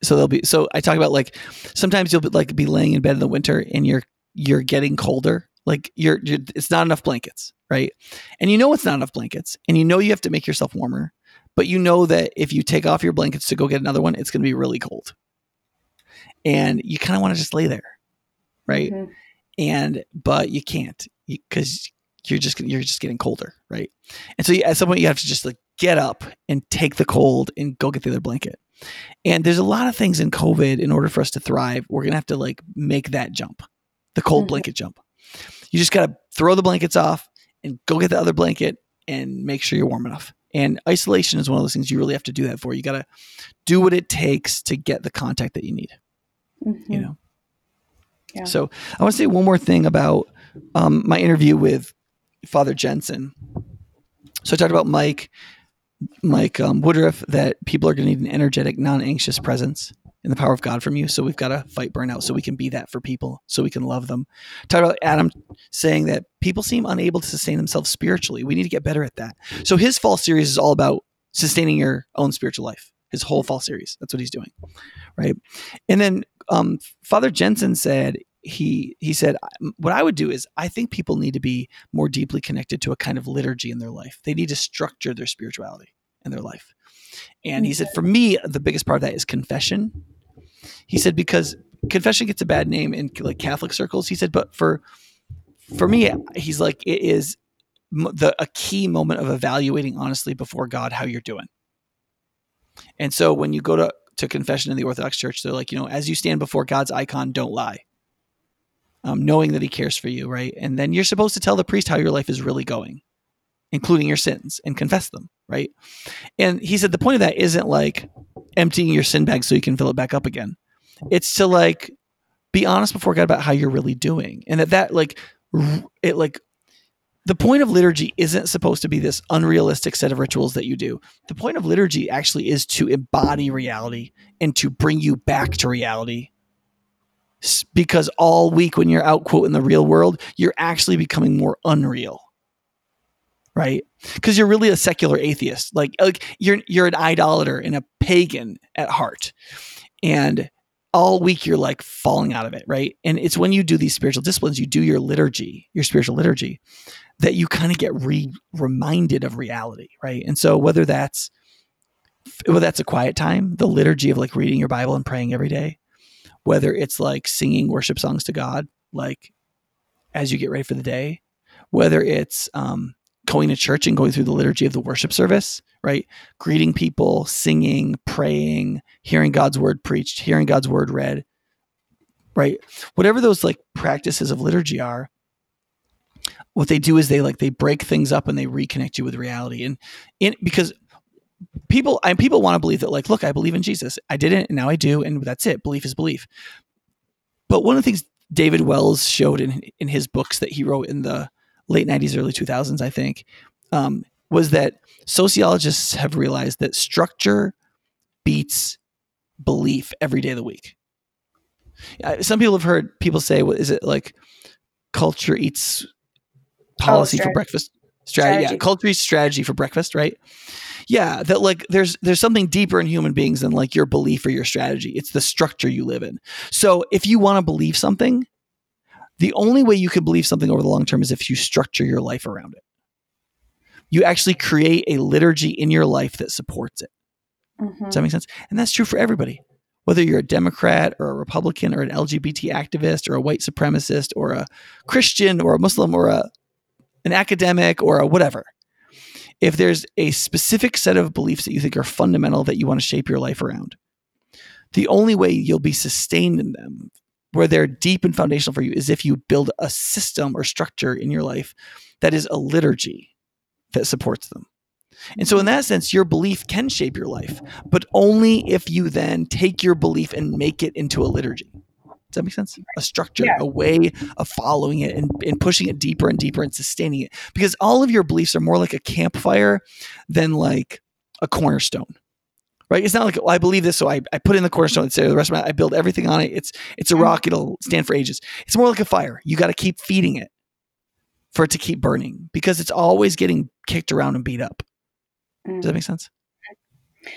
So they'll be so I talk about like sometimes you'll be, like be laying in bed in the winter and you're you're getting colder like you're, you're it's not enough blankets right and you know it's not enough blankets and you know you have to make yourself warmer but you know that if you take off your blankets to go get another one it's going to be really cold and you kind of want to just lay there right mm-hmm and but you can't because you, are just you're just getting colder, right? And so you, at some point you have to just like get up and take the cold and go get the other blanket. And there's a lot of things in COVID in order for us to thrive. We're gonna have to like make that jump, the cold mm-hmm. blanket jump. You just gotta throw the blankets off and go get the other blanket and make sure you're warm enough. And isolation is one of those things you really have to do that for. You got to do what it takes to get the contact that you need. Mm-hmm. You know. Yeah. So I want to say one more thing about um, my interview with Father Jensen. So I talked about Mike, Mike um, Woodruff, that people are going to need an energetic, non-anxious presence in the power of God from you. So we've got to fight burnout so we can be that for people, so we can love them. Talk about Adam saying that people seem unable to sustain themselves spiritually. We need to get better at that. So his fall series is all about sustaining your own spiritual life. His whole fall series. That's what he's doing, right? And then um, Father Jensen said he he said what I would do is I think people need to be more deeply connected to a kind of liturgy in their life. They need to structure their spirituality in their life. And he said for me the biggest part of that is confession. He said because confession gets a bad name in like Catholic circles. He said but for for me he's like it is the a key moment of evaluating honestly before God how you're doing. And so when you go to to confession in the Orthodox Church, they're like, you know, as you stand before God's icon, don't lie um, knowing that he cares for you, right? And then you're supposed to tell the priest how your life is really going, including your sins, and confess them, right? And he said the point of that isn't like emptying your sin bag so you can fill it back up again. It's to like be honest before God about how you're really doing, and that that like it like the point of liturgy isn't supposed to be this unrealistic set of rituals that you do. The point of liturgy actually is to embody reality and to bring you back to reality because all week when you're out quote in the real world you're actually becoming more unreal right? Because you're really a secular atheist. Like like you're you're an idolater and a pagan at heart. And all week you're like falling out of it right? And it's when you do these spiritual disciplines you do your liturgy your spiritual liturgy that you kind of get re- reminded of reality right? And so whether that's whether that's a quiet time the liturgy of like reading your bible and praying every day whether it's like singing worship songs to God, like as you get ready for the day, whether it's um, going to church and going through the liturgy of the worship service, right? Greeting people, singing, praying, hearing God's word preached, hearing God's word read, right? Whatever those like practices of liturgy are, what they do is they like they break things up and they reconnect you with reality. And in because people I people want to believe that like look I believe in Jesus I didn't and now I do and that's it belief is belief but one of the things David Wells showed in in his books that he wrote in the late 90s early 2000s I think um, was that sociologists have realized that structure beats belief every day of the week. Some people have heard people say what is it like culture eats policy oh, for breakfast strategy, strategy. yeah culture eats strategy for breakfast right? Yeah that like there's there's something deeper in human beings than like your belief or your strategy. It's the structure you live in. So if you want to believe something the only way you can believe something over the long term is if you structure your life around it. You actually create a liturgy in your life that supports it. Mm-hmm. does that make sense? And that's true for everybody. Whether you're a democrat or a republican or an lgbt activist or a white supremacist or a christian or a muslim or a an academic or a whatever if there's a specific set of beliefs that you think are fundamental that you want to shape your life around, the only way you'll be sustained in them, where they're deep and foundational for you, is if you build a system or structure in your life that is a liturgy that supports them. And so, in that sense, your belief can shape your life, but only if you then take your belief and make it into a liturgy. Does that make sense? A structure, yeah. a way of following it and, and pushing it deeper and deeper and sustaining it. Because all of your beliefs are more like a campfire than like a cornerstone. Right? It's not like well, I believe this, so I, I put in the cornerstone and say the rest of my I build everything on it. It's it's a mm-hmm. rock, it'll stand for ages. It's more like a fire. You got to keep feeding it for it to keep burning because it's always getting kicked around and beat up. Does that mm. make sense?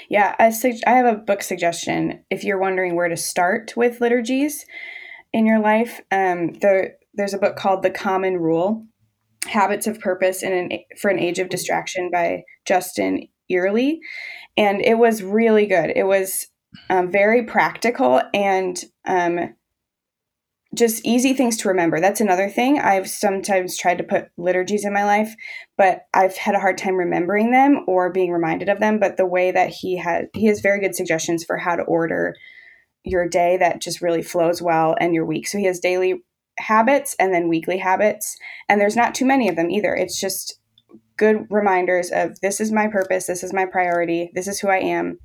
Yeah, I, su- I have a book suggestion. If you're wondering where to start with liturgies in your life, um, there, there's a book called The Common Rule Habits of Purpose in an, for an Age of Distraction by Justin Earley. And it was really good. It was um, very practical and um, just easy things to remember. That's another thing. I've sometimes tried to put liturgies in my life, but I've had a hard time remembering them or being reminded of them. But the way that he has, he has very good suggestions for how to order your day that just really flows well and your week. So he has daily habits and then weekly habits. And there's not too many of them either. It's just good reminders of this is my purpose, this is my priority, this is who I am.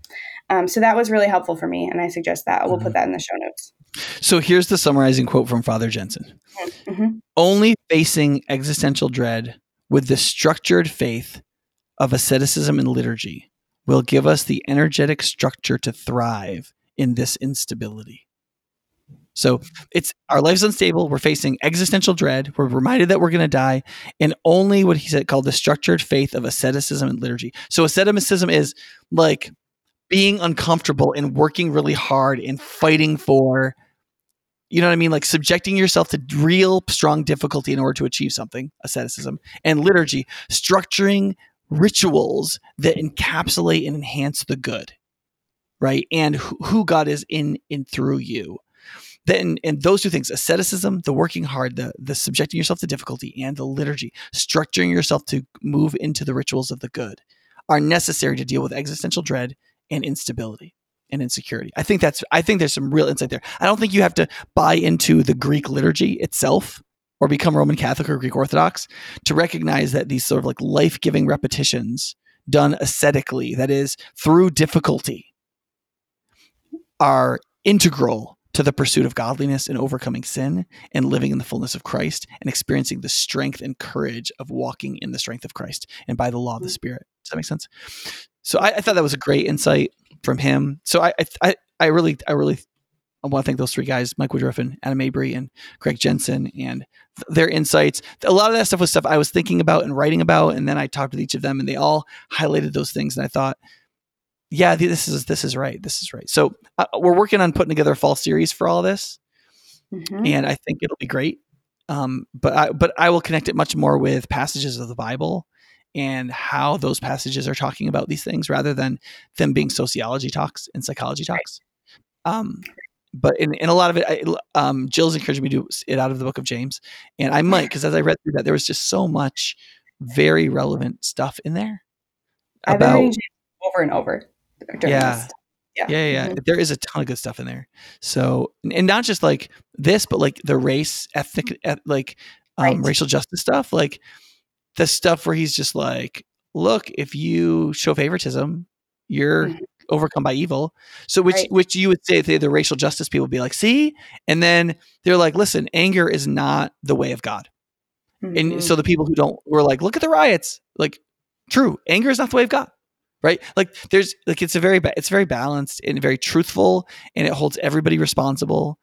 Um, so that was really helpful for me. And I suggest that. We'll put mm-hmm. that in the show notes. So here's the summarizing quote from Father Jensen mm-hmm. Only facing existential dread with the structured faith of asceticism and liturgy will give us the energetic structure to thrive in this instability. So it's our life's unstable. We're facing existential dread. We're reminded that we're going to die, and only what he said called the structured faith of asceticism and liturgy. So asceticism is like being uncomfortable and working really hard and fighting for you know what I mean? Like subjecting yourself to real strong difficulty in order to achieve something, asceticism, and liturgy, structuring rituals that encapsulate and enhance the good, right? And who, God is in in through you. Then, and those two things, asceticism, the working hard, the the subjecting yourself to difficulty, and the liturgy, structuring yourself to move into the rituals of the good, are necessary to deal with existential dread and instability and insecurity. I think that's I think there's some real insight there. I don't think you have to buy into the Greek liturgy itself or become Roman Catholic or Greek Orthodox to recognize that these sort of like life-giving repetitions done ascetically, that is through difficulty, are integral to the pursuit of godliness and overcoming sin and living in the fullness of Christ and experiencing the strength and courage of walking in the strength of Christ and by the law of the mm. Spirit. Does that make sense? So I, I thought that was a great insight from him. So I, I, I really, I really I want to thank those three guys, Mike Woodruff and Adam Mabry and Greg Jensen and their insights. A lot of that stuff was stuff I was thinking about and writing about. And then I talked with each of them and they all highlighted those things. And I thought, yeah, this is, this is right. This is right. So uh, we're working on putting together a fall series for all this. Mm-hmm. And I think it'll be great. Um, but I, but I will connect it much more with passages of the Bible and how those passages are talking about these things rather than them being sociology talks and psychology talks. Um, but in, in a lot of it, I, um, Jill's encouraged me to do it out of the book of James. And I might, because as I read through that, there was just so much very relevant stuff in there. About, over and over. Yeah. Yeah, yeah, yeah. Mm-hmm. There is a ton of good stuff in there. So, and not just like this, but like the race, ethnic, like um, right. racial justice stuff. Like, the stuff where he's just like, look, if you show favoritism, you're mm-hmm. overcome by evil. So which right. which you would say the, the racial justice people would be like, see, and then they're like, listen, anger is not the way of God. Mm-hmm. And so the people who don't were like, look at the riots. Like, true, anger is not the way of God right? Like there's like it's a very it's very balanced and very truthful and it holds everybody responsible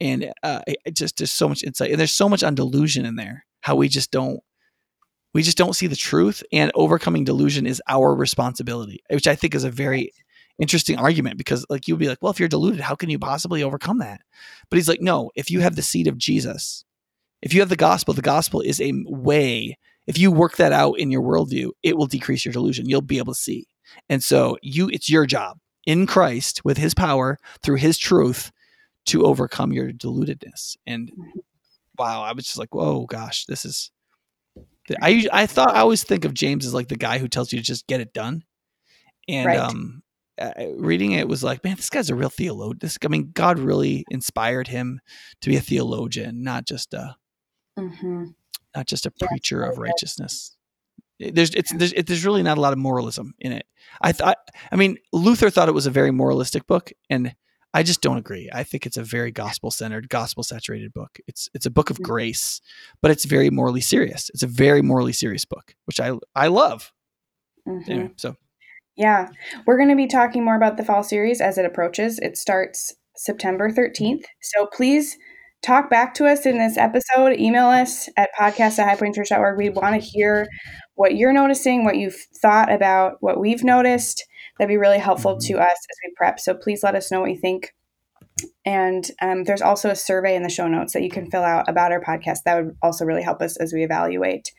and uh, it just there's so much insight and there's so much on delusion in there how we just don't we just don't see the truth and overcoming delusion is our responsibility which i think is a very interesting argument because like you'd be like well if you're deluded how can you possibly overcome that? But he's like no if you have the seed of jesus if you have the gospel the gospel is a way if you work that out in your worldview it will decrease your delusion you'll be able to see and so you it's your job in christ with his power through his truth to overcome your deludedness. And wow, I was just like, whoa, gosh, this is. I I thought I always think of James as like the guy who tells you to just get it done, and right. um, reading it was like, man, this guy's a real theologian. This, I mean, God really inspired him to be a theologian, not just a, mm-hmm. not just a preacher yeah, of righteousness. There's it's there's, it, there's really not a lot of moralism in it. I thought, I mean, Luther thought it was a very moralistic book, and I just don't agree. I think it's a very gospel centered, gospel saturated book. It's it's a book of mm-hmm. grace, but it's very morally serious. It's a very morally serious book, which I I love. Mm-hmm. Anyway, so yeah, we're going to be talking more about the fall series as it approaches. It starts September 13th. So please talk back to us in this episode. Email us at podcast at highpointchurch.org. We want to hear what you're noticing, what you've thought about what we've noticed. That'd be really helpful to mm-hmm. us as we prep. So please let us know what you think. And um, there's also a survey in the show notes that you can fill out about our podcast. That would also really help us as we evaluate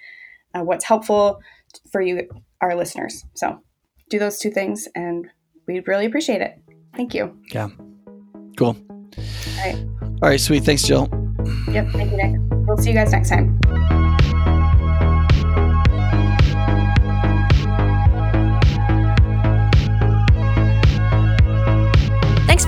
uh, what's helpful for you, our listeners. So do those two things, and we'd really appreciate it. Thank you. Yeah. Cool. All right. All right, sweet. Thanks, Jill. Yep. Thank you, Nick. We'll see you guys next time.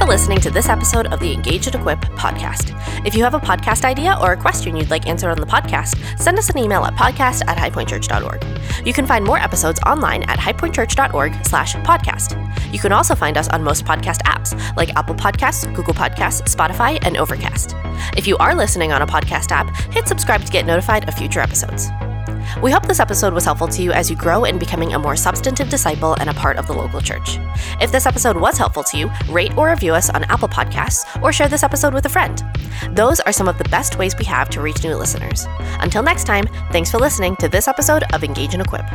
For listening to this episode of the Engage and Equip podcast. If you have a podcast idea or a question you'd like answered on the podcast, send us an email at podcast at highpointchurch.org. You can find more episodes online at highpointchurch.org slash podcast. You can also find us on most podcast apps like Apple Podcasts, Google Podcasts, Spotify, and Overcast. If you are listening on a podcast app, hit subscribe to get notified of future episodes. We hope this episode was helpful to you as you grow in becoming a more substantive disciple and a part of the local church. If this episode was helpful to you, rate or review us on Apple Podcasts or share this episode with a friend. Those are some of the best ways we have to reach new listeners. Until next time, thanks for listening to this episode of Engage and Equip.